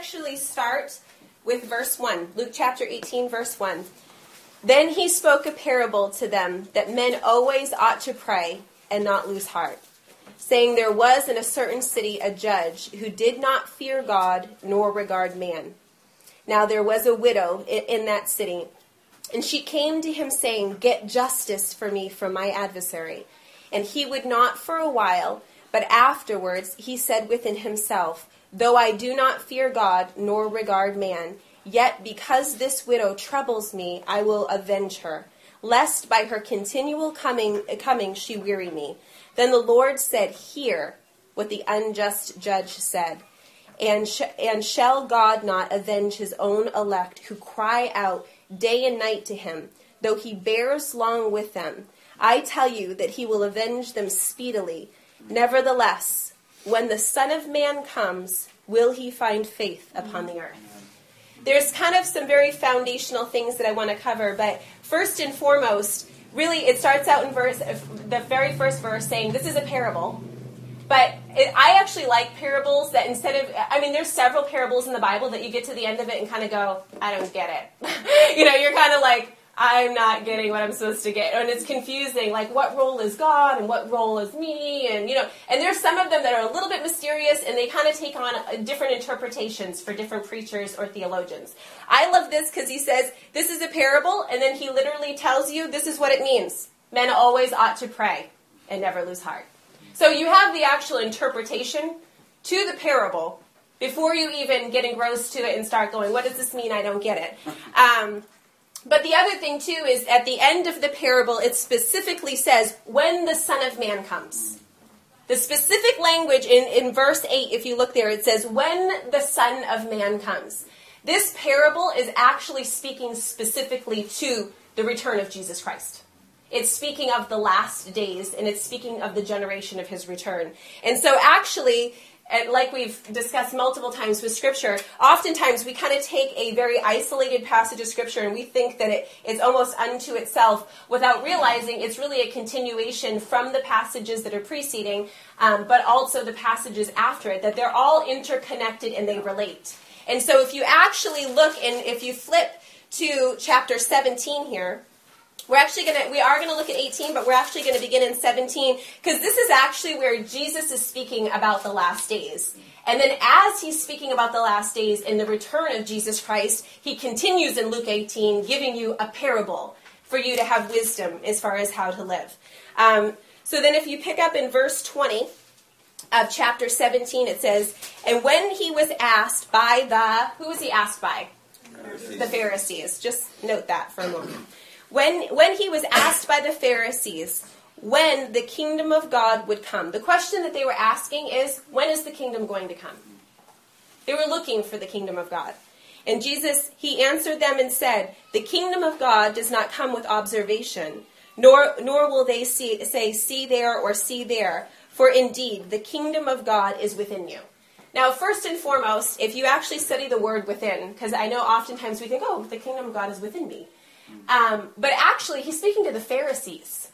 actually start with verse 1, Luke chapter 18, verse 1. Then he spoke a parable to them that men always ought to pray and not lose heart, saying, There was in a certain city a judge who did not fear God nor regard man. Now there was a widow in that city, and she came to him, saying, Get justice for me from my adversary. And he would not for a while, but afterwards he said within himself, Though I do not fear God nor regard man, yet because this widow troubles me, I will avenge her, lest by her continual coming, coming she weary me. Then the Lord said, Hear what the unjust judge said. And, sh- and shall God not avenge his own elect who cry out day and night to him, though he bears long with them? I tell you that he will avenge them speedily. Nevertheless, when the Son of Man comes, will he find faith upon the earth? There's kind of some very foundational things that I want to cover, but first and foremost, really it starts out in verse the very first verse saying this is a parable. But it, I actually like parables that instead of, I mean, there's several parables in the Bible that you get to the end of it and kind of go, I don't get it. you know, you're kind of like, I'm not getting what I'm supposed to get. And it's confusing, like what role is God and what role is me, and you know, and there's some of them that are a little bit mysterious and they kind of take on uh, different interpretations for different preachers or theologians. I love this because he says, this is a parable, and then he literally tells you this is what it means. Men always ought to pray and never lose heart. So you have the actual interpretation to the parable before you even get engrossed to it and start going, what does this mean? I don't get it. Um, but the other thing, too, is at the end of the parable, it specifically says, when the Son of Man comes. The specific language in, in verse 8, if you look there, it says, when the Son of Man comes. This parable is actually speaking specifically to the return of Jesus Christ. It's speaking of the last days, and it's speaking of the generation of his return. And so, actually, and like we've discussed multiple times with scripture, oftentimes we kind of take a very isolated passage of scripture and we think that it is almost unto itself without realizing it's really a continuation from the passages that are preceding, um, but also the passages after it, that they're all interconnected and they relate. And so if you actually look and if you flip to chapter 17 here, we're actually going to, we are going to look at 18, but we're actually going to begin in 17 because this is actually where Jesus is speaking about the last days. And then as he's speaking about the last days and the return of Jesus Christ, he continues in Luke 18 giving you a parable for you to have wisdom as far as how to live. Um, so then if you pick up in verse 20 of chapter 17, it says, And when he was asked by the, who was he asked by? Pharisees. The Pharisees. Just note that for a moment. When, when he was asked by the Pharisees when the kingdom of God would come, the question that they were asking is, when is the kingdom going to come? They were looking for the kingdom of God. And Jesus, he answered them and said, The kingdom of God does not come with observation, nor, nor will they see, say, See there or see there, for indeed the kingdom of God is within you. Now, first and foremost, if you actually study the word within, because I know oftentimes we think, oh, the kingdom of God is within me. Um, but actually, he's speaking to the Pharisees.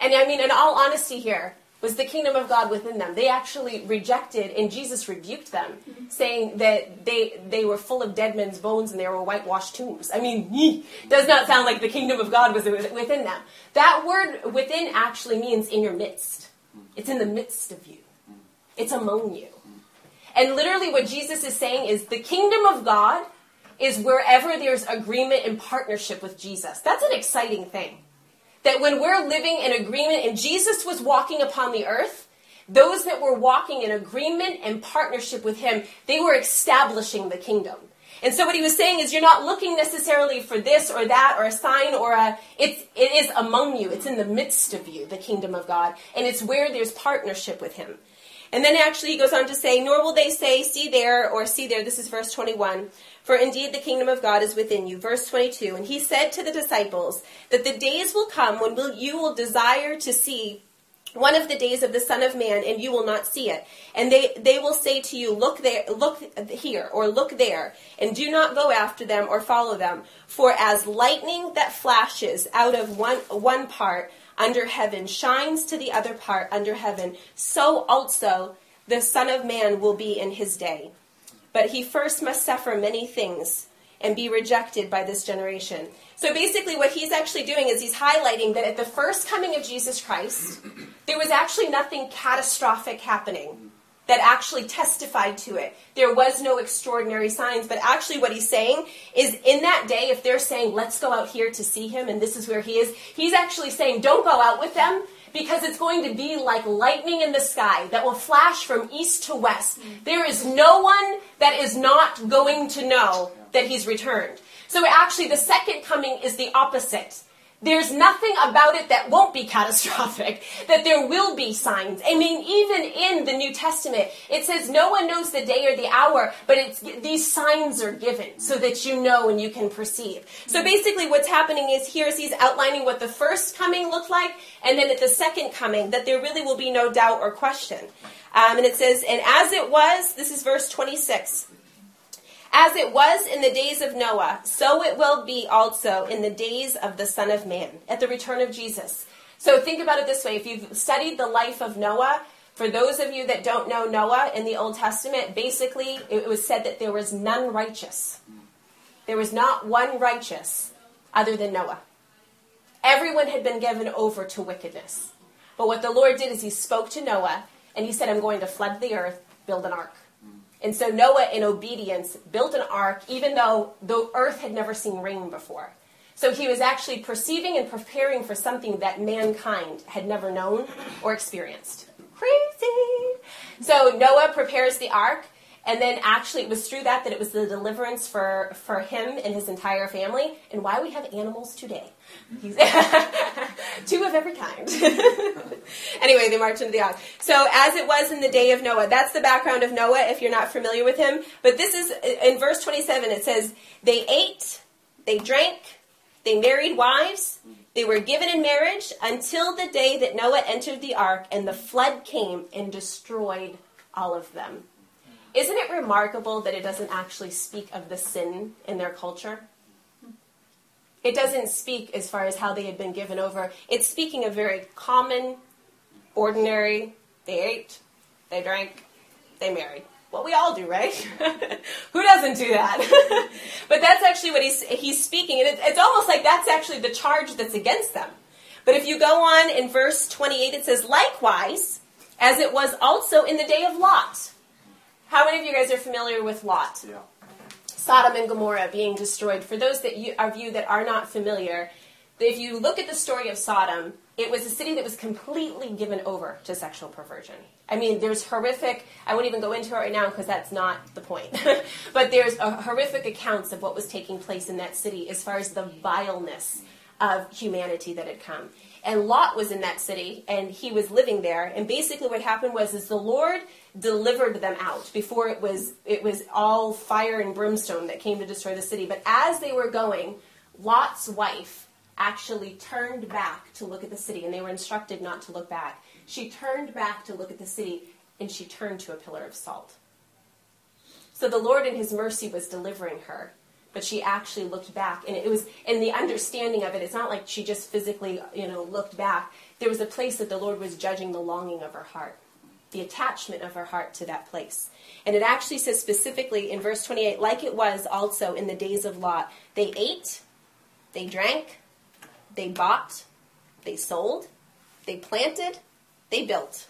And I mean, in all honesty, here was the kingdom of God within them. They actually rejected, and Jesus rebuked them, mm-hmm. saying that they they were full of dead men's bones and they were whitewashed tombs. I mean, does not sound like the kingdom of God was within them. That word "within" actually means in your midst. It's in the midst of you. It's among you. And literally, what Jesus is saying is the kingdom of God is wherever there's agreement and partnership with Jesus. That's an exciting thing. That when we're living in agreement and Jesus was walking upon the earth, those that were walking in agreement and partnership with him, they were establishing the kingdom. And so what he was saying is you're not looking necessarily for this or that or a sign or a it's it is among you. It's in the midst of you, the kingdom of God, and it's where there's partnership with him. And then actually he goes on to say, nor will they say, see there or see there. This is verse 21. For indeed the kingdom of God is within you. Verse 22. And he said to the disciples that the days will come when will, you will desire to see one of the days of the Son of Man, and you will not see it. And they, they will say to you, Look there, look here, or look there, and do not go after them or follow them. For as lightning that flashes out of one, one part under heaven shines to the other part under heaven, so also the Son of Man will be in his day. But he first must suffer many things and be rejected by this generation. So basically, what he's actually doing is he's highlighting that at the first coming of Jesus Christ, there was actually nothing catastrophic happening that actually testified to it. There was no extraordinary signs, but actually, what he's saying is in that day, if they're saying, let's go out here to see him, and this is where he is, he's actually saying, don't go out with them because it's going to be like lightning in the sky that will flash from east to west. There is no one that is not going to know that he's returned. So actually, the second coming is the opposite. There's nothing about it that won't be catastrophic, that there will be signs. I mean, even in the New Testament, it says no one knows the day or the hour, but it's, these signs are given so that you know and you can perceive. So basically, what's happening is here is he's outlining what the first coming looked like, and then at the second coming, that there really will be no doubt or question. Um, and it says, and as it was, this is verse 26. As it was in the days of Noah, so it will be also in the days of the Son of Man, at the return of Jesus. So think about it this way if you've studied the life of Noah, for those of you that don't know Noah in the Old Testament, basically it was said that there was none righteous. There was not one righteous other than Noah. Everyone had been given over to wickedness. But what the Lord did is he spoke to Noah and he said, I'm going to flood the earth, build an ark. And so Noah, in obedience, built an ark, even though the earth had never seen rain before. So he was actually perceiving and preparing for something that mankind had never known or experienced. Crazy! So Noah prepares the ark, and then actually it was through that that it was the deliverance for, for him and his entire family, and why we have animals today. Two of every kind. anyway, they march into the ark. So, as it was in the day of Noah, that's the background of Noah if you're not familiar with him. But this is in verse 27, it says, They ate, they drank, they married wives, they were given in marriage until the day that Noah entered the ark and the flood came and destroyed all of them. Isn't it remarkable that it doesn't actually speak of the sin in their culture? It doesn't speak as far as how they had been given over. It's speaking of very common, ordinary, they ate, they drank, they married. Well, we all do, right? Who doesn't do that? but that's actually what he's, he's speaking. And it's almost like that's actually the charge that's against them. But if you go on in verse 28, it says, Likewise, as it was also in the day of Lot. How many of you guys are familiar with Lot? Yeah. Sodom and Gomorrah being destroyed. For those that you, of you that are not familiar, if you look at the story of Sodom, it was a city that was completely given over to sexual perversion. I mean, there's horrific, I won't even go into it right now because that's not the point. but there's horrific accounts of what was taking place in that city as far as the vileness of humanity that had come. And Lot was in that city and he was living there. And basically what happened was is the Lord delivered them out before it was it was all fire and brimstone that came to destroy the city. But as they were going, Lot's wife actually turned back to look at the city, and they were instructed not to look back. She turned back to look at the city, and she turned to a pillar of salt. So the Lord in his mercy was delivering her, but she actually looked back, and it was in the understanding of it. It's not like she just physically, you know, looked back. There was a place that the Lord was judging the longing of her heart the attachment of her heart to that place. And it actually says specifically in verse 28 like it was also in the days of Lot. They ate, they drank, they bought, they sold, they planted, they built.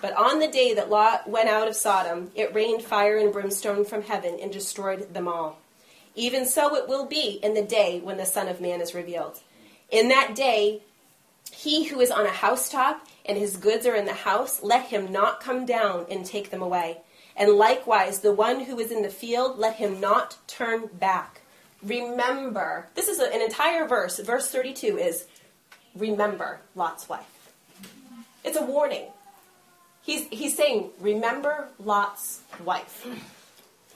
But on the day that Lot went out of Sodom, it rained fire and brimstone from heaven and destroyed them all. Even so it will be in the day when the Son of Man is revealed. In that day, he who is on a housetop and his goods are in the house, let him not come down and take them away. And likewise, the one who is in the field, let him not turn back. Remember, this is an entire verse. Verse 32 is remember Lot's wife. It's a warning. He's, he's saying, remember Lot's wife.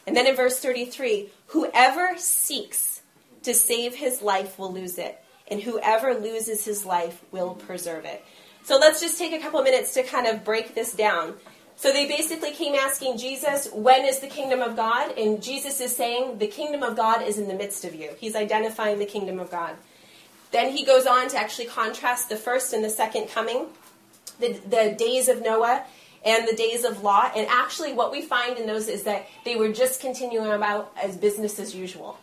And then in verse 33, whoever seeks to save his life will lose it, and whoever loses his life will preserve it. So let's just take a couple minutes to kind of break this down. So they basically came asking Jesus, when is the kingdom of God? And Jesus is saying, the kingdom of God is in the midst of you. He's identifying the kingdom of God. Then he goes on to actually contrast the first and the second coming, the, the days of Noah and the days of Lot. And actually, what we find in those is that they were just continuing about as business as usual.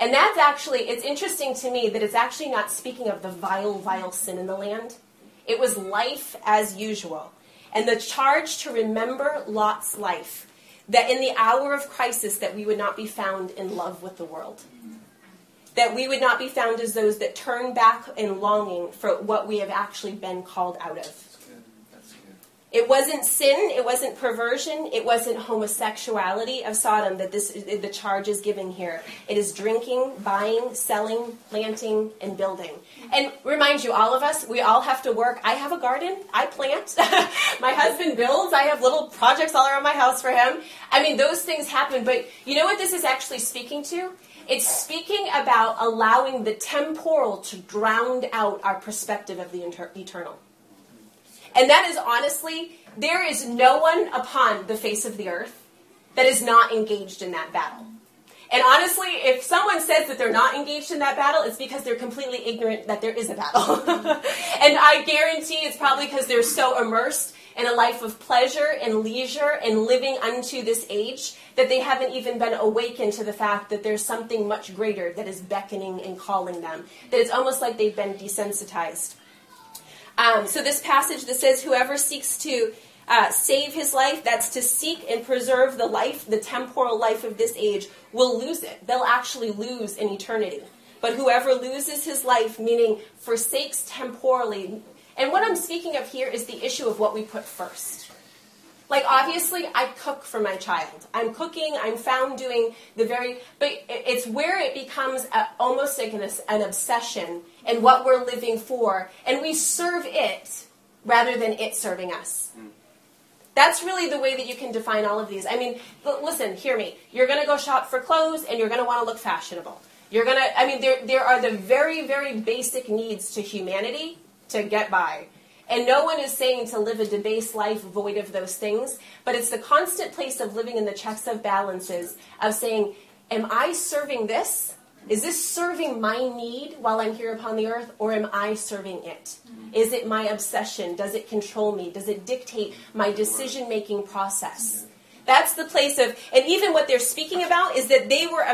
And that's actually, it's interesting to me that it's actually not speaking of the vile, vile sin in the land. It was life as usual. And the charge to remember Lot's life, that in the hour of crisis that we would not be found in love with the world. That we would not be found as those that turn back in longing for what we have actually been called out of. It wasn't sin, it wasn't perversion, it wasn't homosexuality of Sodom that this the charge is giving here. It is drinking, buying, selling, planting, and building. And remind you, all of us, we all have to work. I have a garden, I plant. my husband builds, I have little projects all around my house for him. I mean, those things happen, but you know what this is actually speaking to? It's speaking about allowing the temporal to drown out our perspective of the eternal. And that is honestly, there is no one upon the face of the earth that is not engaged in that battle. And honestly, if someone says that they're not engaged in that battle, it's because they're completely ignorant that there is a battle. and I guarantee it's probably because they're so immersed in a life of pleasure and leisure and living unto this age that they haven't even been awakened to the fact that there's something much greater that is beckoning and calling them. That it's almost like they've been desensitized. Um, so this passage that says, "Whoever seeks to uh, save his life, that's to seek and preserve the life, the temporal life of this age, will lose it. They'll actually lose in eternity. But whoever loses his life, meaning forsakes temporally, and what I'm speaking of here is the issue of what we put first. Like, obviously, I cook for my child. I'm cooking, I'm found doing the very, but it's where it becomes a, almost like an, an obsession and what we're living for, and we serve it rather than it serving us. Hmm. That's really the way that you can define all of these. I mean, listen, hear me. You're going to go shop for clothes and you're going to want to look fashionable. You're going to, I mean, there, there are the very, very basic needs to humanity to get by. And no one is saying to live a debased life void of those things, but it's the constant place of living in the checks of balances of saying, Am I serving this? Is this serving my need while I'm here upon the earth, or am I serving it? Mm-hmm. Is it my obsession? Does it control me? Does it dictate my decision making process? That's the place of, and even what they're speaking about is that they were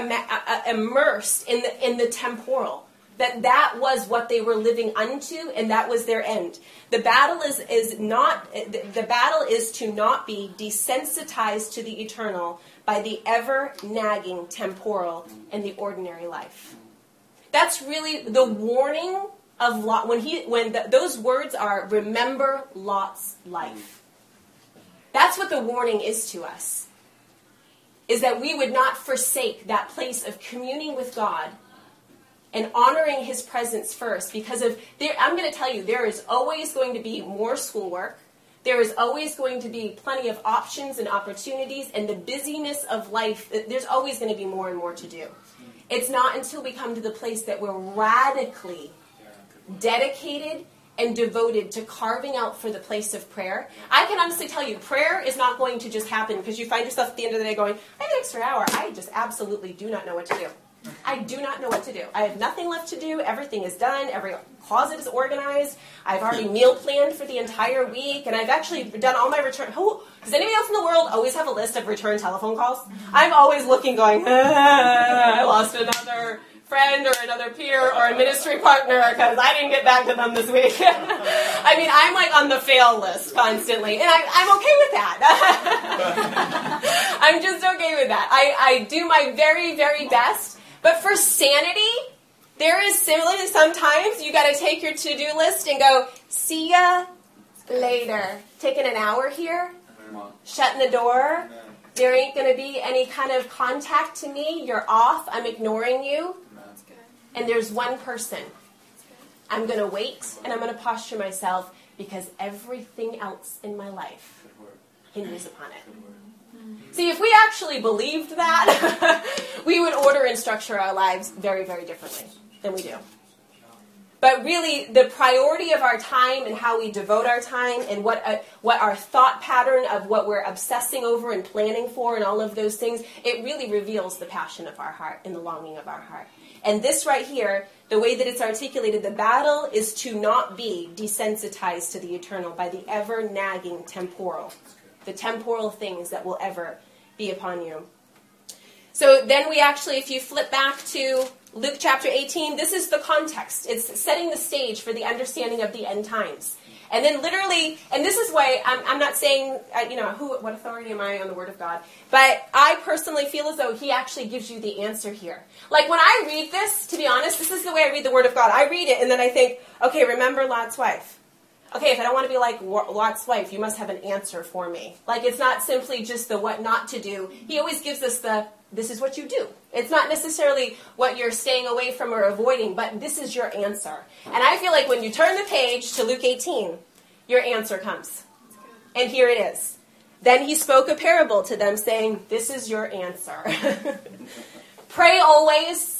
immersed in the, in the temporal that that was what they were living unto and that was their end the battle is is not the battle is to not be desensitized to the eternal by the ever nagging temporal and the ordinary life that's really the warning of lot when he when the, those words are remember lot's life that's what the warning is to us is that we would not forsake that place of communing with god and honoring his presence first because of there I'm going to tell you there is always going to be more schoolwork. There is always going to be plenty of options and opportunities and the busyness of life there's always going to be more and more to do. It's not until we come to the place that we're radically dedicated and devoted to carving out for the place of prayer. I can honestly tell you, prayer is not going to just happen because you find yourself at the end of the day going, I have an extra hour. I just absolutely do not know what to do. I do not know what to do. I have nothing left to do. Everything is done. Every closet is organized. I've already meal planned for the entire week, and I've actually done all my return. Who does anybody else in the world always have a list of return telephone calls? I'm always looking, going, ah, I lost another friend or another peer or a ministry partner because I didn't get back to them this week. I mean, I'm like on the fail list constantly, and I, am okay with that. I'm just okay with that. I, I do my very, very best but for sanity, there is similarly sometimes you got to take your to do list and go, see ya later. Taking an hour here, shutting the door. There ain't going to be any kind of contact to me. You're off. I'm ignoring you. And there's one person. I'm going to wait and I'm going to posture myself because everything else in my life hinges upon it. See, if we actually believed that, we would order and structure our lives very, very differently than we do. but really the priority of our time and how we devote our time and what uh, what our thought pattern of what we're obsessing over and planning for and all of those things it really reveals the passion of our heart and the longing of our heart and this right here the way that it's articulated the battle is to not be desensitized to the eternal by the ever nagging temporal the temporal things that will ever be upon you so then we actually if you flip back to Luke chapter 18, this is the context. It's setting the stage for the understanding of the end times. And then literally, and this is why I'm, I'm not saying, uh, you know, who, what authority am I on the Word of God? But I personally feel as though He actually gives you the answer here. Like when I read this, to be honest, this is the way I read the Word of God. I read it and then I think, okay, remember Lot's wife. Okay, if I don't want to be like Lot's wife, you must have an answer for me. Like it's not simply just the what not to do. He always gives us the this is what you do. It's not necessarily what you're staying away from or avoiding, but this is your answer. And I feel like when you turn the page to Luke 18, your answer comes. And here it is. Then he spoke a parable to them, saying, This is your answer. Pray always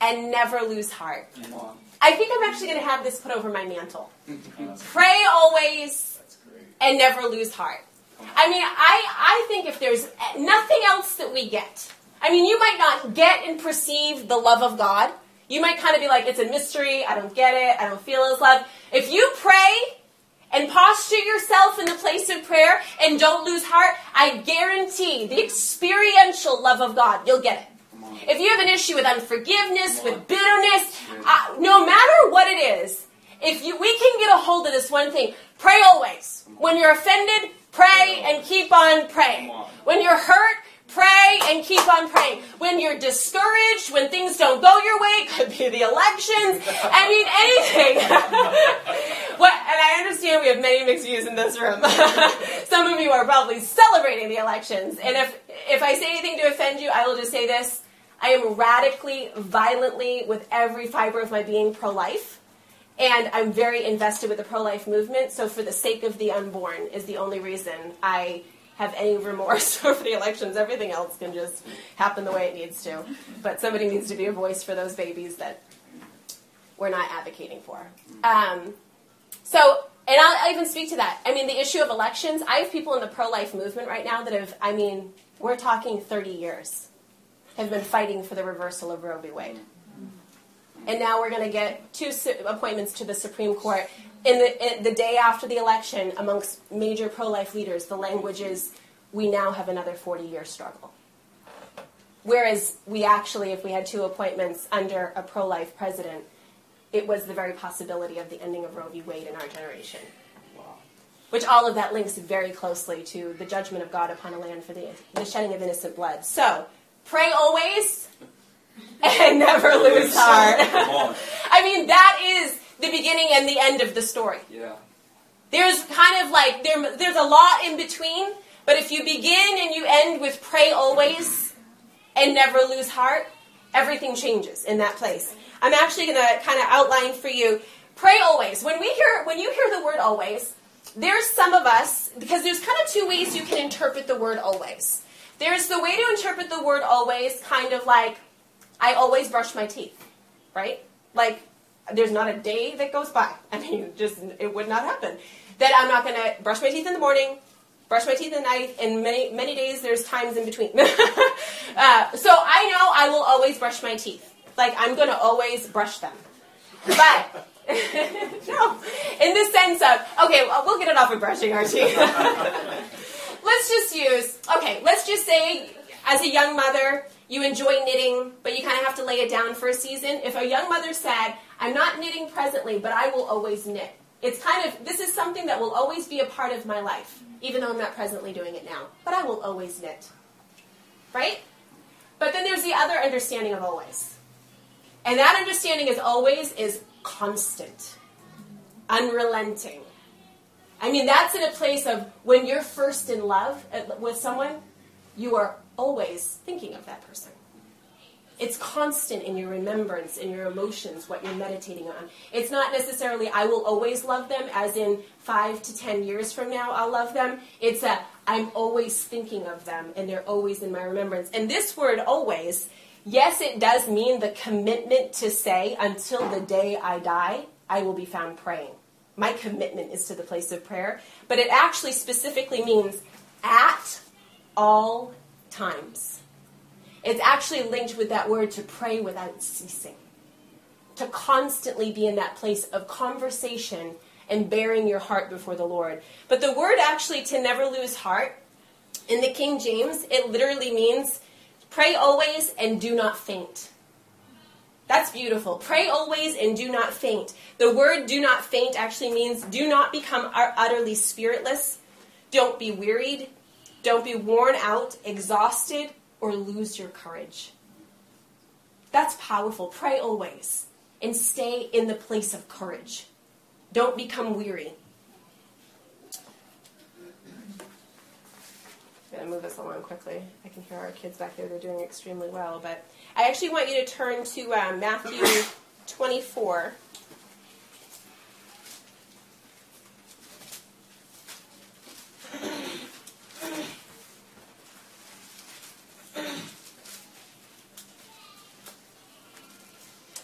and never lose heart. I think I'm actually going to have this put over my mantle. Pray always and never lose heart. I mean, I, I think if there's nothing else that we get, I mean, you might not get and perceive the love of God. You might kind of be like, it's a mystery, I don't get it, I don't feel His love. If you pray and posture yourself in the place of prayer and don't lose heart, I guarantee the experiential love of God, you'll get it. If you have an issue with unforgiveness, with bitterness, no matter what it is, if you, we can get a hold of this one thing, pray always. When you're offended, Pray and keep on praying. When you're hurt, pray and keep on praying. When you're discouraged, when things don't go your way, could be the elections, I mean anything. what, and I understand we have many mixed views in this room. Some of you are probably celebrating the elections. And if, if I say anything to offend you, I will just say this. I am radically, violently, with every fiber of my being pro life. And I'm very invested with the pro life movement, so for the sake of the unborn is the only reason I have any remorse over the elections. Everything else can just happen the way it needs to. But somebody needs to be a voice for those babies that we're not advocating for. Um, so, and I'll, I'll even speak to that. I mean, the issue of elections, I have people in the pro life movement right now that have, I mean, we're talking 30 years, have been fighting for the reversal of Roe v. Wade and now we're going to get two appointments to the Supreme Court. In the, in the day after the election, amongst major pro life leaders, the language is we now have another 40 year struggle. Whereas we actually, if we had two appointments under a pro life president, it was the very possibility of the ending of Roe v. Wade in our generation. Which all of that links very closely to the judgment of God upon a land for the, the shedding of innocent blood. So, pray always and never lose heart. I mean, that is the beginning and the end of the story. Yeah. There's kind of like there, there's a lot in between, but if you begin and you end with pray always and never lose heart, everything changes in that place. I'm actually going to kind of outline for you pray always. When we hear when you hear the word always, there's some of us because there's kind of two ways you can interpret the word always. There's the way to interpret the word always kind of like I always brush my teeth, right? Like, there's not a day that goes by. I mean, just it would not happen that I'm not going to brush my teeth in the morning, brush my teeth at night, and many many days there's times in between. uh, so I know I will always brush my teeth. Like I'm going to always brush them, but. no, in the sense of okay, well, we'll get it off of brushing our teeth. Let's just use okay. Let's just say, as a young mother, you enjoy knitting, but you kind of have to lay it down for a season. If a young mother said, I'm not knitting presently, but I will always knit, it's kind of, this is something that will always be a part of my life, even though I'm not presently doing it now. But I will always knit. Right? But then there's the other understanding of always. And that understanding is always is constant, unrelenting. I mean, that's in a place of when you're first in love with someone, you are always thinking of that person. It's constant in your remembrance, in your emotions, what you're meditating on. It's not necessarily, I will always love them, as in five to ten years from now, I'll love them. It's a, I'm always thinking of them and they're always in my remembrance. And this word always, yes, it does mean the commitment to say, until the day I die, I will be found praying. My commitment is to the place of prayer. But it actually specifically means at all times. It's actually linked with that word to pray without ceasing, to constantly be in that place of conversation and bearing your heart before the Lord. But the word actually to never lose heart, in the King James, it literally means pray always and do not faint. That's beautiful. Pray always and do not faint. The word do not faint actually means do not become utterly spiritless. Don't be wearied. Don't be worn out, exhausted, or lose your courage. That's powerful. Pray always and stay in the place of courage. Don't become weary. Going to move this along quickly. I can hear our kids back there. They're doing extremely well. But I actually want you to turn to uh, Matthew 24.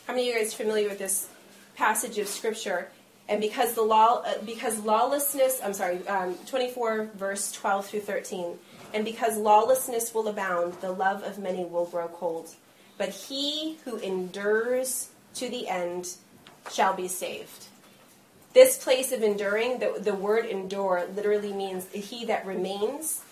How many of you guys are familiar with this passage of scripture? And because the law, uh, because lawlessness, I'm sorry, um, 24 verse 12 through 13. And because lawlessness will abound, the love of many will grow cold. But he who endures to the end shall be saved. This place of enduring, the, the word endure literally means he that remains,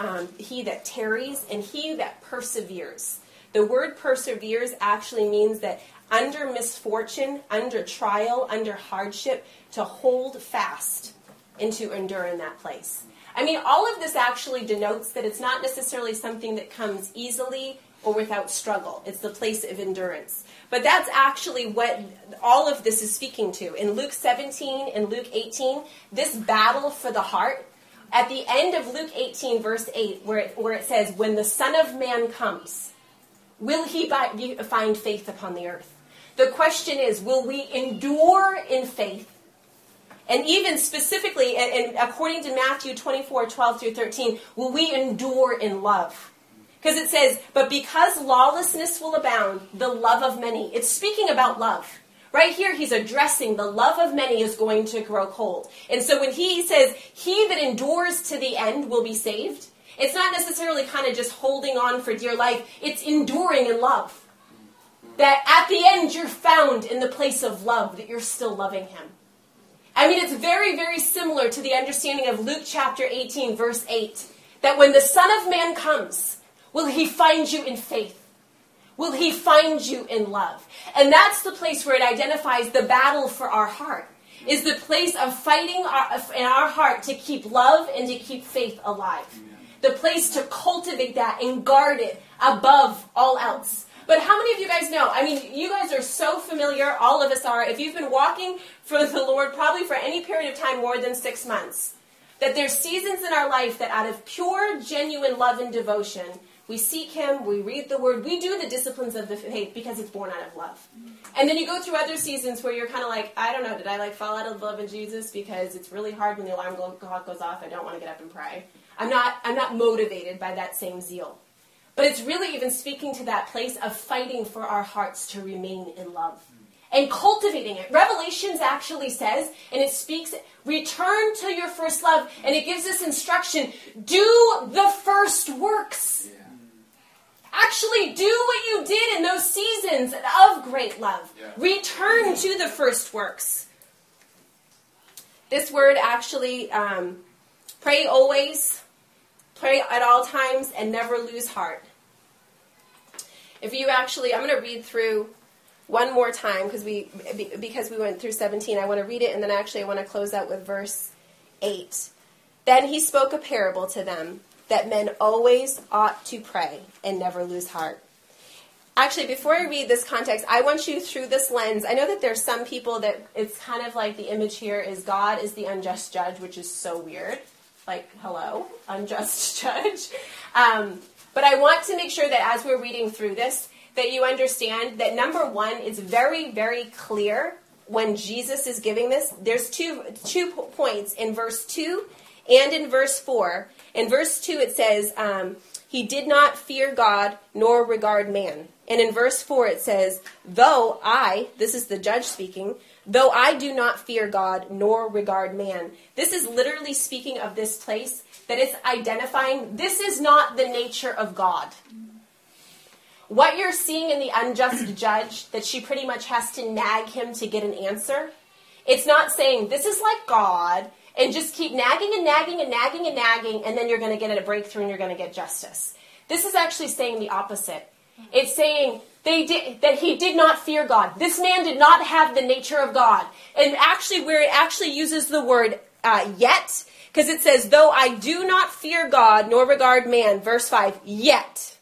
um, he that tarries, and he that perseveres. The word perseveres actually means that under misfortune, under trial, under hardship, to hold fast and to endure in that place. I mean, all of this actually denotes that it's not necessarily something that comes easily or without struggle. It's the place of endurance. But that's actually what all of this is speaking to. In Luke 17 and Luke 18, this battle for the heart, at the end of Luke 18, verse 8, where it, where it says, When the Son of Man comes, will he find faith upon the earth? The question is, will we endure in faith? And even specifically, and, and according to Matthew 24, 12 through 13, will we endure in love? Because it says, but because lawlessness will abound, the love of many. It's speaking about love. Right here, he's addressing the love of many is going to grow cold. And so when he says, he that endures to the end will be saved, it's not necessarily kind of just holding on for dear life, it's enduring in love that at the end you're found in the place of love, that you're still loving him. I mean, it's very, very similar to the understanding of Luke chapter 18, verse 8, that when the Son of Man comes, will he find you in faith? Will he find you in love? And that's the place where it identifies the battle for our heart, is the place of fighting our, in our heart to keep love and to keep faith alive. The place to cultivate that and guard it above all else. But how many of you guys know? I mean, you guys are so familiar, all of us are. If you've been walking for the Lord probably for any period of time more than six months, that there's seasons in our life that out of pure, genuine love and devotion, we seek Him, we read the Word, we do the disciplines of the faith because it's born out of love. And then you go through other seasons where you're kind of like, I don't know, did I like fall out of love in Jesus because it's really hard when the alarm clock goes off? I don't want to get up and pray. I'm not. I'm not motivated by that same zeal. But it's really even speaking to that place of fighting for our hearts to remain in love and cultivating it. Revelations actually says, and it speaks, return to your first love, and it gives us instruction do the first works. Yeah. Actually, do what you did in those seasons of great love. Yeah. Return to the first works. This word actually, um, pray always, pray at all times, and never lose heart. If you actually, I'm going to read through one more time because we because we went through 17. I want to read it and then actually I want to close out with verse 8. Then he spoke a parable to them that men always ought to pray and never lose heart. Actually, before I read this context, I want you through this lens. I know that there's some people that it's kind of like the image here is God is the unjust judge, which is so weird. Like, hello, unjust judge. Um, but I want to make sure that as we're reading through this, that you understand that number one, it's very, very clear when Jesus is giving this. There's two two points in verse two and in verse 4. In verse 2, it says, um, He did not fear God nor regard man. And in verse 4, it says, Though I, this is the judge speaking, though I do not fear God nor regard man. This is literally speaking of this place that is identifying this is not the nature of God. What you're seeing in the unjust judge, that she pretty much has to nag him to get an answer, it's not saying this is like God and just keep nagging and nagging and nagging and nagging, and then you're going to get a breakthrough and you're going to get justice. This is actually saying the opposite. It's saying they did, that he did not fear God. This man did not have the nature of God. And actually, where it actually uses the word uh, yet, because it says, though I do not fear God nor regard man, verse 5, yet.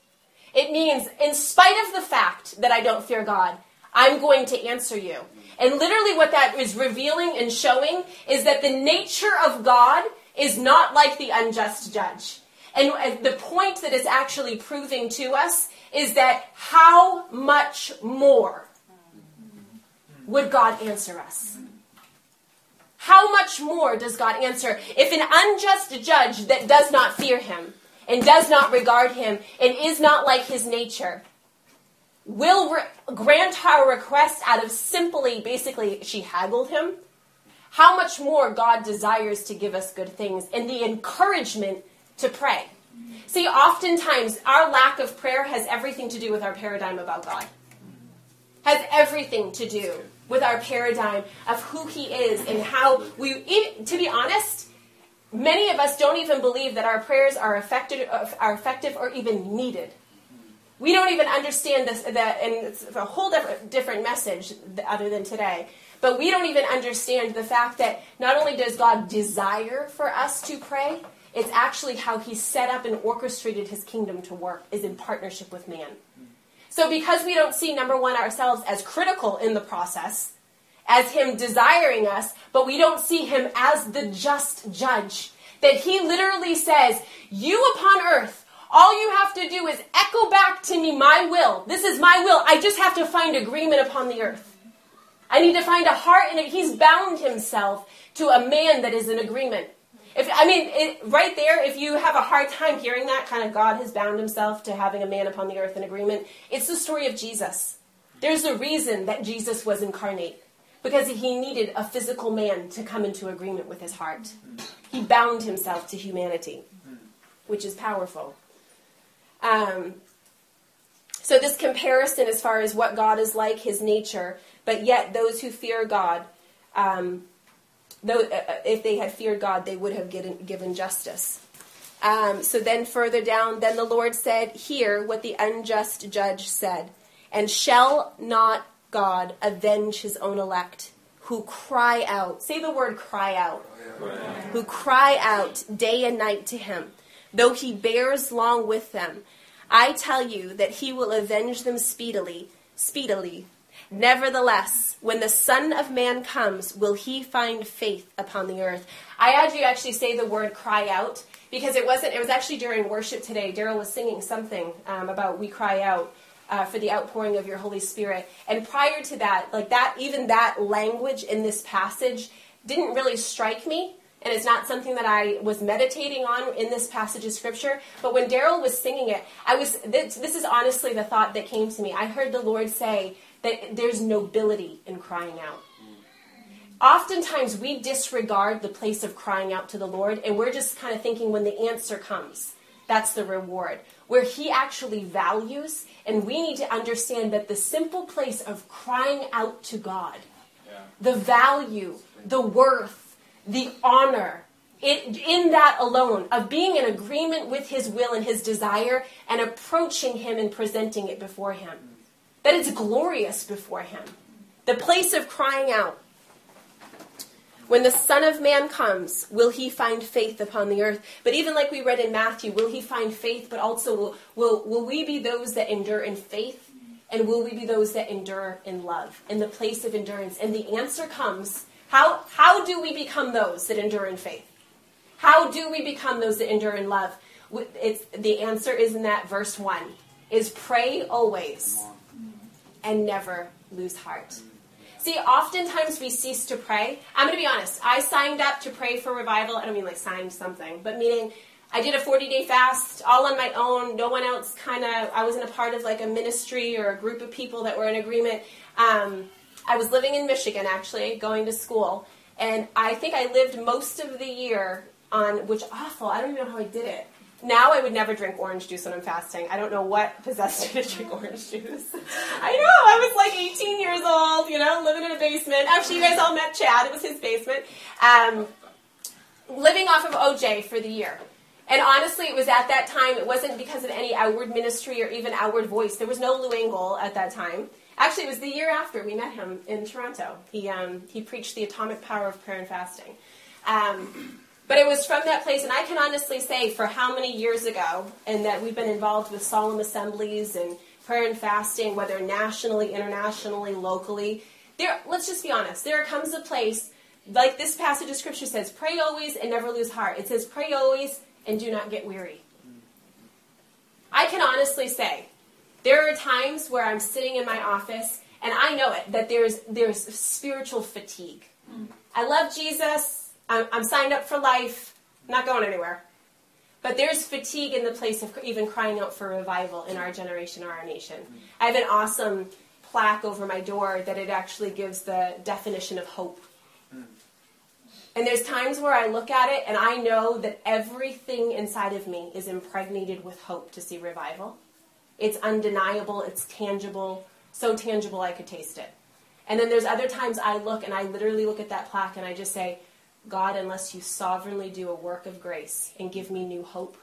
It means, in spite of the fact that I don't fear God, I'm going to answer you. And literally, what that is revealing and showing is that the nature of God is not like the unjust judge. And the point that is actually proving to us is that how much more would God answer us? How much more does God answer if an unjust judge that does not fear him and does not regard him and is not like his nature will re- grant our request out of simply, basically, she haggled him? How much more God desires to give us good things and the encouragement to pray. See, oftentimes our lack of prayer has everything to do with our paradigm about God. Has everything to do with our paradigm of who He is and how we, even, to be honest, many of us don't even believe that our prayers are effective, are effective or even needed. We don't even understand this, that, and it's a whole different, different message other than today. But we don't even understand the fact that not only does God desire for us to pray, it's actually how he set up and orchestrated his kingdom to work is in partnership with man. So because we don't see number one ourselves as critical in the process, as him desiring us, but we don't see him as the just judge, that he literally says, you upon earth, all you have to do is echo back to me my will. This is my will. I just have to find agreement upon the earth. I need to find a heart it. He's bound himself to a man that is in agreement. If I mean, it, right there, if you have a hard time hearing that, kind of God has bound himself to having a man upon the earth in agreement, it's the story of Jesus. There's a reason that Jesus was incarnate because he needed a physical man to come into agreement with his heart. He bound himself to humanity, which is powerful. Um, so, this comparison as far as what God is like, his nature, but yet those who fear God, um, though, uh, if they had feared God, they would have given, given justice. Um, so then further down, then the Lord said, Hear what the unjust judge said, and shall not God avenge his own elect, who cry out, say the word cry out, who cry out day and night to him, though he bears long with them. I tell you that he will avenge them speedily, speedily. Nevertheless, when the Son of Man comes, will he find faith upon the earth? I had you actually say the word cry out because it wasn't, it was actually during worship today. Daryl was singing something um, about we cry out. Uh, for the outpouring of your Holy Spirit. And prior to that, like that, even that language in this passage didn't really strike me. And it's not something that I was meditating on in this passage of scripture. But when Daryl was singing it, I was, this, this is honestly the thought that came to me. I heard the Lord say, that there's nobility in crying out. Oftentimes we disregard the place of crying out to the Lord and we're just kind of thinking when the answer comes, that's the reward. Where He actually values, and we need to understand that the simple place of crying out to God, yeah. the value, the worth, the honor, it, in that alone, of being in agreement with His will and His desire and approaching Him and presenting it before Him that it's glorious before him. The place of crying out. When the Son of Man comes, will he find faith upon the earth? But even like we read in Matthew, will he find faith, but also will, will, will we be those that endure in faith? And will we be those that endure in love, in the place of endurance? And the answer comes how, how do we become those that endure in faith? How do we become those that endure in love? It's, the answer is in that verse 1 is pray always and never lose heart. See, oftentimes we cease to pray. I'm going to be honest. I signed up to pray for revival. I don't mean like signed something, but meaning I did a 40 day fast all on my own. No one else kind of, I wasn't a part of like a ministry or a group of people that were in agreement. Um, I was living in Michigan actually, going to school. And I think I lived most of the year on, which awful, I don't even know how I did it. Now I would never drink orange juice when I'm fasting. I don't know what possessed me to drink orange juice. I know, I was like 18 years old, you know, living in a basement. Actually, you guys all met Chad, it was his basement. Um, living off of OJ for the year. And honestly, it was at that time, it wasn't because of any outward ministry or even outward voice. There was no Lou Engle at that time. Actually, it was the year after we met him in Toronto. He, um, he preached the atomic power of prayer and fasting. Um, but it was from that place, and I can honestly say for how many years ago, and that we've been involved with solemn assemblies and prayer and fasting, whether nationally, internationally, locally. There, let's just be honest. There comes a place, like this passage of scripture says, pray always and never lose heart. It says, pray always and do not get weary. I can honestly say, there are times where I'm sitting in my office and I know it that there's there's spiritual fatigue. Mm. I love Jesus. I'm, I'm signed up for life. Not going anywhere. But there's fatigue in the place of even crying out for revival in our generation or our nation. I have an awesome plaque over my door that it actually gives the definition of hope. And there's times where I look at it and I know that everything inside of me is impregnated with hope to see revival. It's undeniable, it's tangible, so tangible I could taste it. And then there's other times I look and I literally look at that plaque and I just say, God, unless you sovereignly do a work of grace and give me new hope,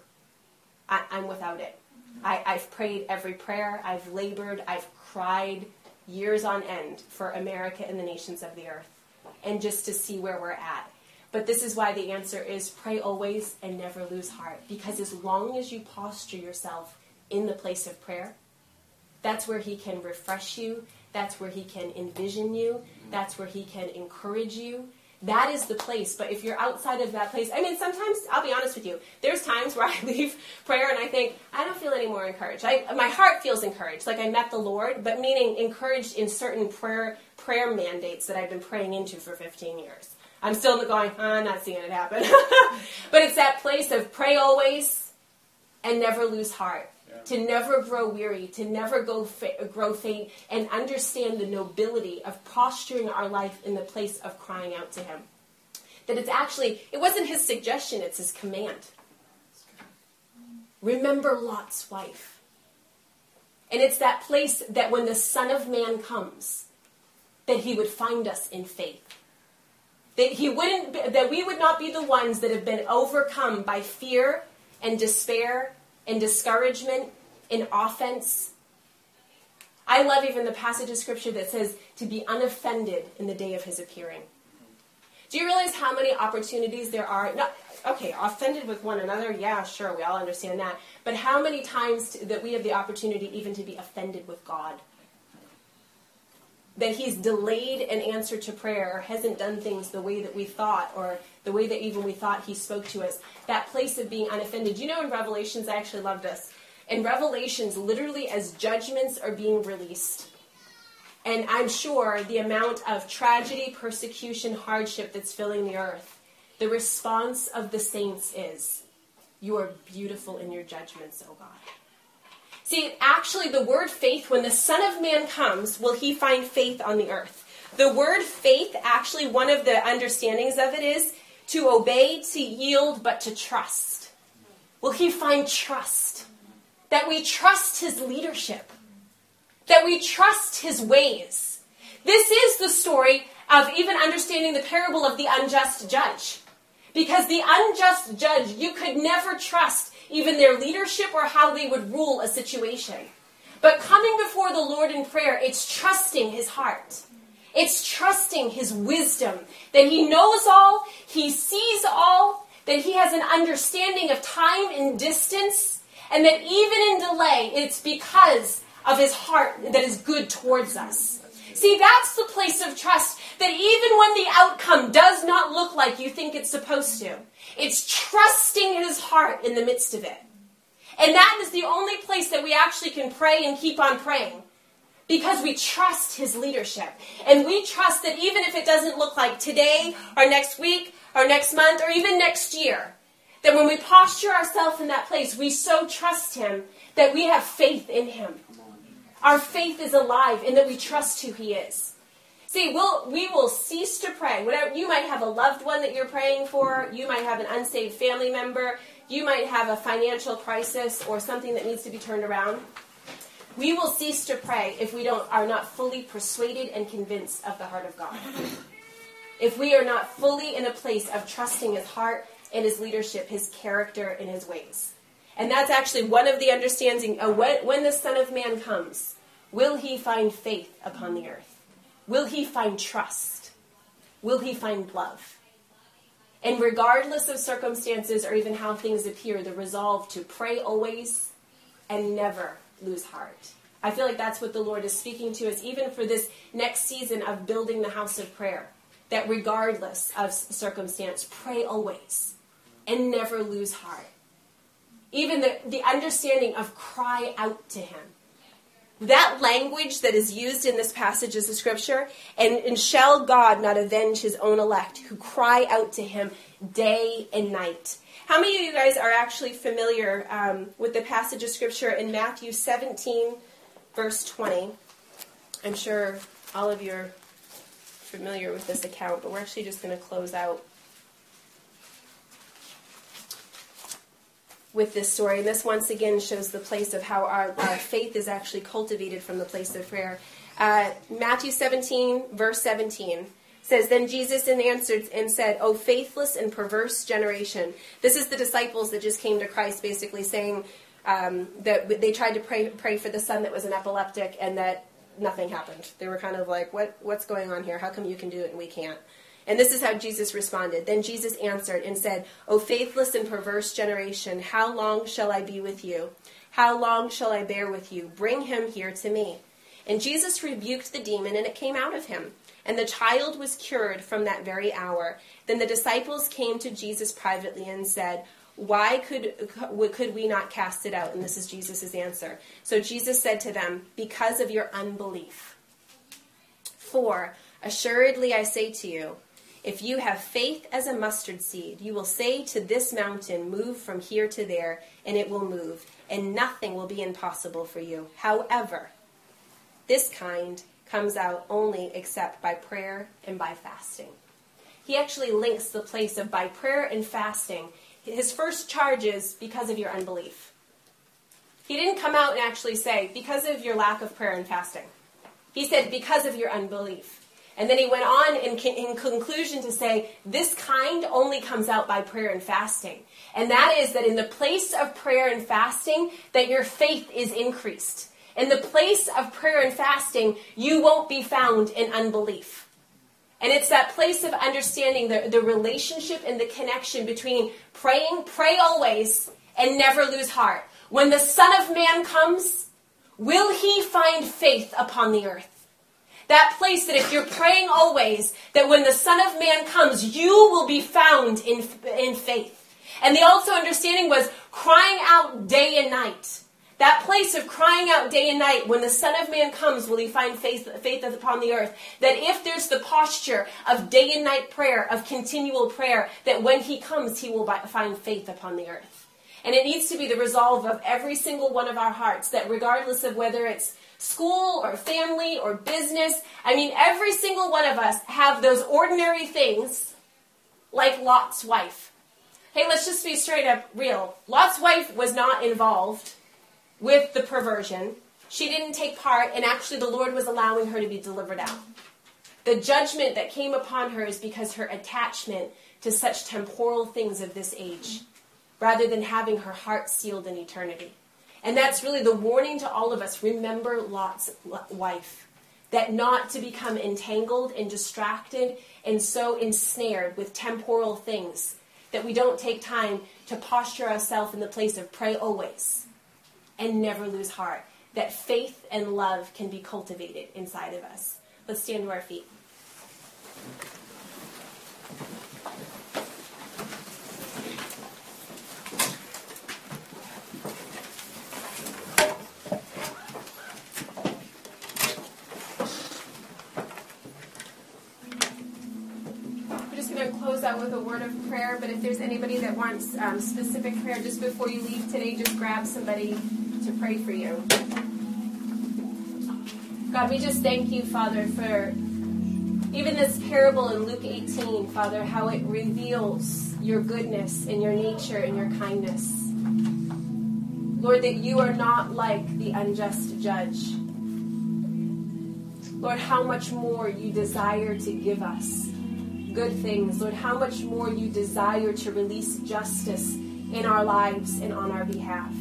I, am without it. I, I've prayed every prayer, I've labored, I've cried years on end for America and the nations of the earth, and just to see where we're at. But this is why the answer is pray always and never lose heart. Because as long as you posture yourself in the place of prayer, that's where He can refresh you, that's where He can envision you, that's where He can encourage you. That is the place. But if you're outside of that place, I mean, sometimes I'll be honest with you. There's times where I leave prayer and I think I don't feel any more encouraged. I, my heart feels encouraged, like I met the Lord, but meaning encouraged in certain prayer prayer mandates that I've been praying into for 15 years. I'm still going, oh, I'm not seeing it happen. but it's that place of pray always and never lose heart to never grow weary, to never go fa- grow faint, and understand the nobility of posturing our life in the place of crying out to Him. That it's actually, it wasn't His suggestion, it's His command. Remember Lot's wife. And it's that place that when the Son of Man comes, that He would find us in faith. That He wouldn't, be, that we would not be the ones that have been overcome by fear and despair and discouragement, in offense. I love even the passage of scripture that says to be unoffended in the day of his appearing. Do you realize how many opportunities there are? Not, okay, offended with one another, yeah, sure, we all understand that. But how many times to, that we have the opportunity even to be offended with God? That he's delayed an answer to prayer or hasn't done things the way that we thought or the way that even we thought he spoke to us. That place of being unoffended. You know, in Revelations, I actually love this. In Revelations, literally as judgments are being released, and I'm sure the amount of tragedy, persecution, hardship that's filling the earth, the response of the saints is, You are beautiful in your judgments, O God. See, actually, the word faith, when the Son of Man comes, will he find faith on the earth? The word faith, actually, one of the understandings of it is to obey, to yield, but to trust. Will he find trust? That we trust his leadership, that we trust his ways. This is the story of even understanding the parable of the unjust judge. Because the unjust judge, you could never trust even their leadership or how they would rule a situation. But coming before the Lord in prayer, it's trusting his heart. It's trusting his wisdom that he knows all, he sees all, that he has an understanding of time and distance, and that even in delay, it's because of his heart that is good towards us. See, that's the place of trust that even when the outcome does not look like you think it's supposed to, it's trusting his heart in the midst of it. And that is the only place that we actually can pray and keep on praying. because we trust his leadership. And we trust that even if it doesn't look like today or next week or next month or even next year, that when we posture ourselves in that place, we so trust him that we have faith in him. Our faith is alive in that we trust who he is. See, we'll, we will cease to pray. Whatever, you might have a loved one that you're praying for. You might have an unsaved family member. You might have a financial crisis or something that needs to be turned around. We will cease to pray if we don't, are not fully persuaded and convinced of the heart of God. If we are not fully in a place of trusting his heart and his leadership, his character, and his ways. And that's actually one of the understanding of when, when the Son of Man comes, will he find faith upon the earth? Will he find trust? Will he find love? And regardless of circumstances or even how things appear, the resolve to pray always and never lose heart. I feel like that's what the Lord is speaking to us, even for this next season of building the house of prayer. That regardless of circumstance, pray always and never lose heart. Even the, the understanding of cry out to Him that language that is used in this passage of the scripture, and, and shall God not avenge his own elect who cry out to him day and night? How many of you guys are actually familiar um, with the passage of scripture in Matthew 17, verse 20? I'm sure all of you are familiar with this account, but we're actually just going to close out with this story. And this once again shows the place of how our, our faith is actually cultivated from the place of prayer. Uh, Matthew 17, verse 17 says, Then Jesus answered and said, O faithless and perverse generation. This is the disciples that just came to Christ basically saying um, that they tried to pray, pray for the son that was an epileptic and that nothing happened. They were kind of like, what, What's going on here? How come you can do it and we can't? And this is how Jesus responded. Then Jesus answered and said, O faithless and perverse generation, how long shall I be with you? How long shall I bear with you? Bring him here to me. And Jesus rebuked the demon, and it came out of him. And the child was cured from that very hour. Then the disciples came to Jesus privately and said, why could, could we not cast it out? And this is Jesus' answer. So Jesus said to them, Because of your unbelief. For assuredly I say to you, if you have faith as a mustard seed, you will say to this mountain, Move from here to there, and it will move, and nothing will be impossible for you. However, this kind comes out only except by prayer and by fasting. He actually links the place of by prayer and fasting. His first charge is because of your unbelief. He didn't come out and actually say, because of your lack of prayer and fasting. He said, because of your unbelief. And then he went on in, in, conclusion to say, this kind only comes out by prayer and fasting. And that is that in the place of prayer and fasting, that your faith is increased. In the place of prayer and fasting, you won't be found in unbelief. And it's that place of understanding the, the relationship and the connection between praying, pray always, and never lose heart. When the Son of Man comes, will he find faith upon the earth? That place that if you're praying always, that when the Son of Man comes, you will be found in, in faith. And the also understanding was crying out day and night. That place of crying out day and night, when the Son of Man comes, will he find faith, faith upon the earth? That if there's the posture of day and night prayer, of continual prayer, that when he comes, he will find faith upon the earth. And it needs to be the resolve of every single one of our hearts that regardless of whether it's school or family or business. I mean, every single one of us have those ordinary things like Lot's wife. Hey, let's just be straight up real. Lot's wife was not involved with the perversion. She didn't take part, and actually, the Lord was allowing her to be delivered out. The judgment that came upon her is because her attachment to such temporal things of this age, rather than having her heart sealed in eternity. And that's really the warning to all of us. Remember Lot's wife. That not to become entangled and distracted and so ensnared with temporal things that we don't take time to posture ourselves in the place of pray always and never lose heart. That faith and love can be cultivated inside of us. Let's stand to our feet. out with a word of prayer. But if there's anybody that wants um, specific prayer just before you leave today, just grab somebody to pray for you. God, we just thank you, Father, for even this parable in Luke 18, Father, how it reveals your goodness and your nature and your kindness. Lord, that you are not like the unjust judge. Lord, how much more you desire to give us good things. Lord, how much more you desire to release justice in our lives and on our behalf.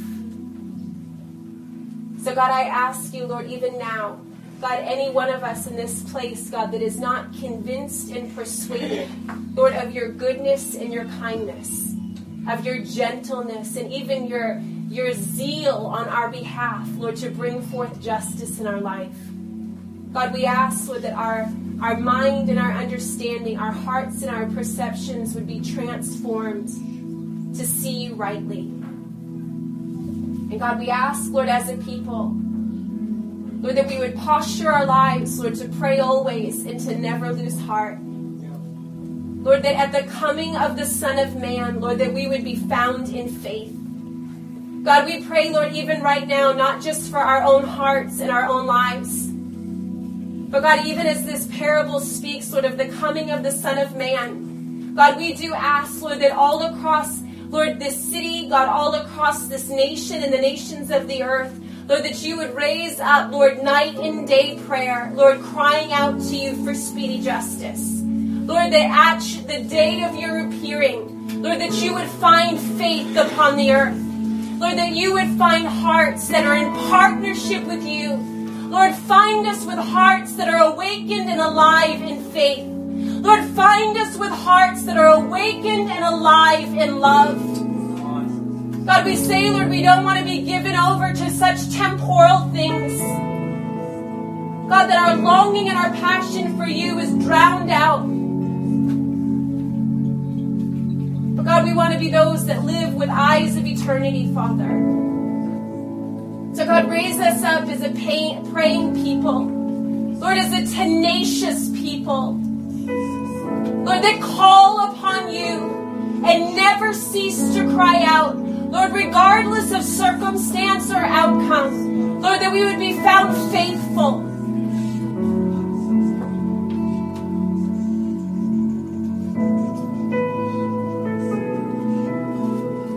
So, God, I ask you, Lord, even now, God, any one of us in this place, God, that is not convinced and persuaded, Lord, of your goodness and your kindness, of your gentleness, and even your, your zeal on our behalf, Lord, to bring forth justice in our life. God, we ask, Lord, that our, our mind and our understanding, our hearts and our perceptions would be transformed to see you rightly. And God, we ask, Lord, as a people, Lord, that we would posture our lives, Lord, to pray always and to never lose heart. Lord, that at the coming of the Son of Man, Lord, that we would be found in faith. God, we pray, Lord, even right now, not just for our own hearts and our own lives, but God, even as this parable speaks, Lord, of the coming of the Son of Man, God, we do ask, Lord, that all across, Lord, this city, God, all across this nation and the nations of the earth, Lord, that you would raise up, Lord, night and day prayer, Lord, crying out to you for speedy justice. Lord, that at the day of your appearing, Lord, that you would find faith upon the earth. Lord, that you would find hearts that are in partnership with you. Lord, find us with hearts that are awakened and alive in faith. Lord, find us with hearts that are awakened and alive in love. God, we say, Lord, we don't want to be given over to such temporal things. God, that our longing and our passion for you is drowned out. But God, we want to be those that live with eyes of eternity, Father. So, God, raise us up as a pain, praying people. Lord, as a tenacious people. Lord, that call upon you and never cease to cry out. Lord, regardless of circumstance or outcome, Lord, that we would be found faithful.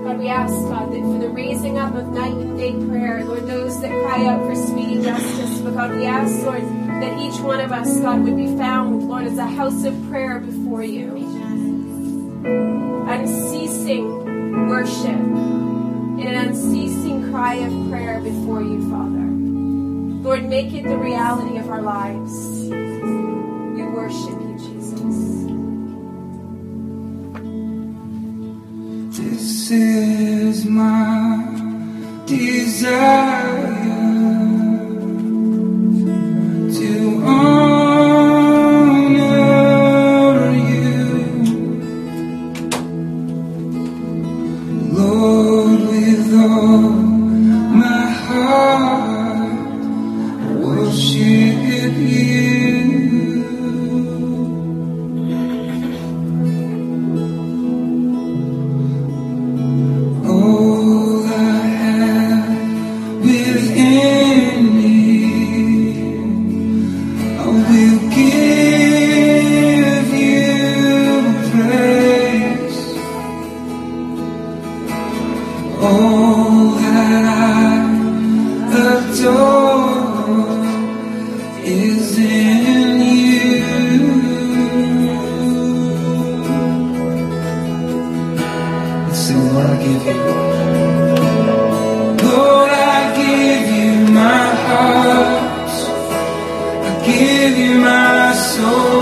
God, we ask, for the raising up of night and day prayer, Lord, those that cry out for speedy justice, but God, we ask, Lord, that each one of us, God, would be found, Lord, as a house of prayer before you. Unceasing worship in an unceasing cry of prayer before you, Father. Lord, make it the reality of our lives. We worship you, Jesus. This is my desire. There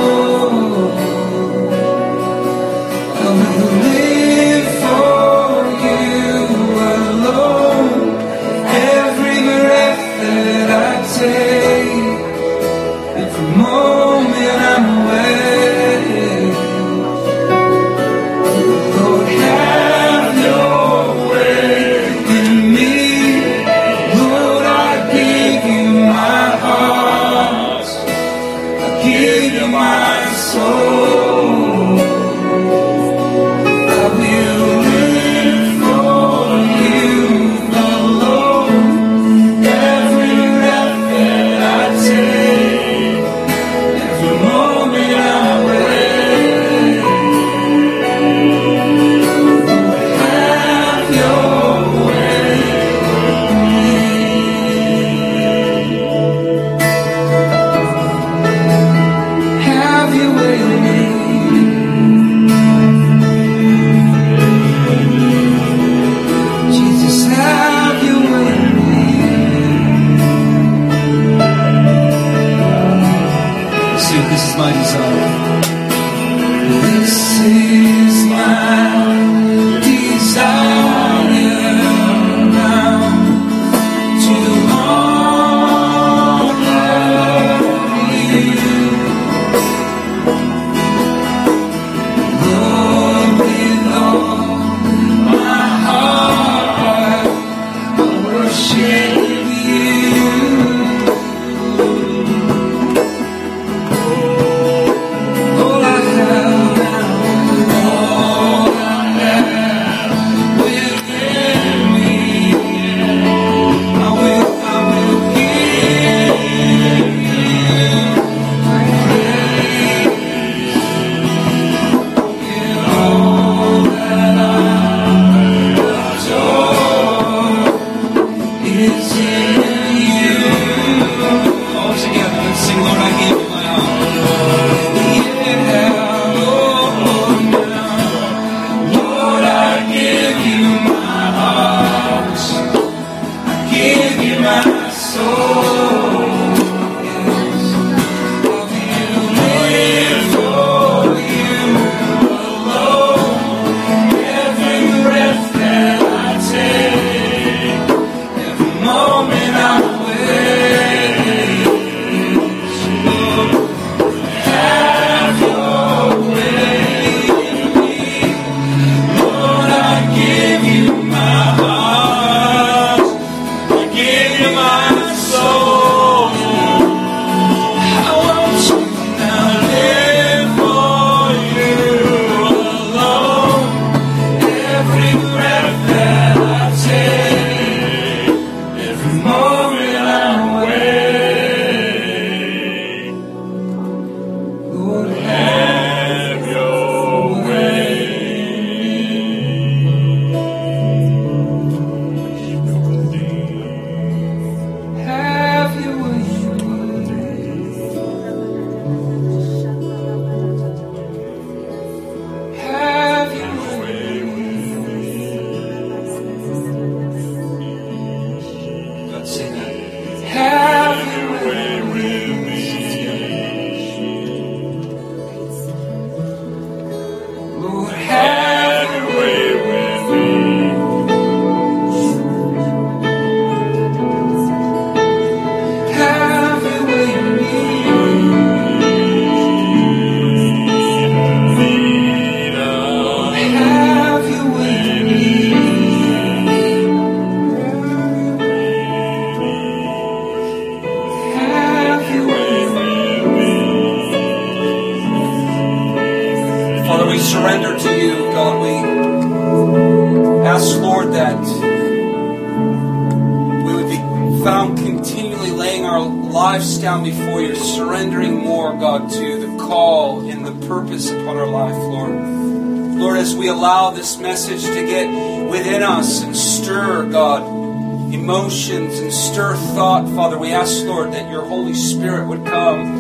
thought, Father, we ask, Lord, that your Holy Spirit would come.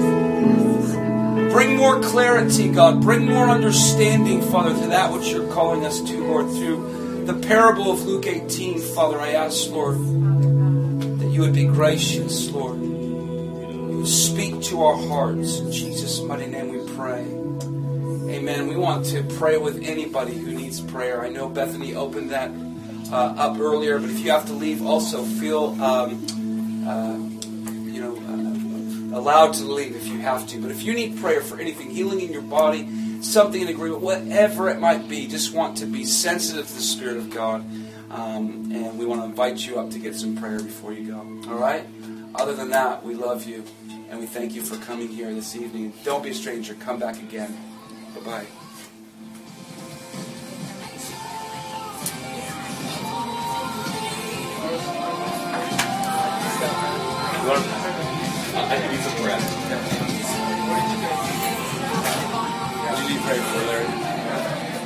Bring more clarity, God. Bring more understanding, Father, to that which you're calling us to, Lord, through the parable of Luke 18, Father. I ask, Lord, that you would be gracious, Lord. You would speak to our hearts. In Jesus' mighty name we pray. Amen. We want to pray with anybody who needs prayer. I know Bethany opened that uh, up earlier, but if you have to leave, also feel um, uh, you know uh, allowed to leave if you have to. But if you need prayer for anything, healing in your body, something in agreement, whatever it might be, just want to be sensitive to the Spirit of God. Um, and we want to invite you up to get some prayer before you go. All right? Other than that, we love you and we thank you for coming here this evening. Don't be a stranger. Come back again. Bye bye. You want I can use some breath. What do you prayer for, Larry?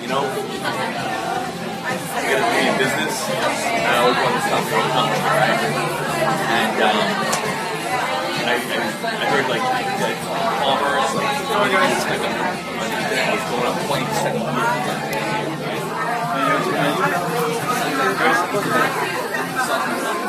You know, I got a big business, and I always want to stop from company, right? And um, I, I, I heard like that commerce, like finance, like understand what's going on, twenty percent a year. Right?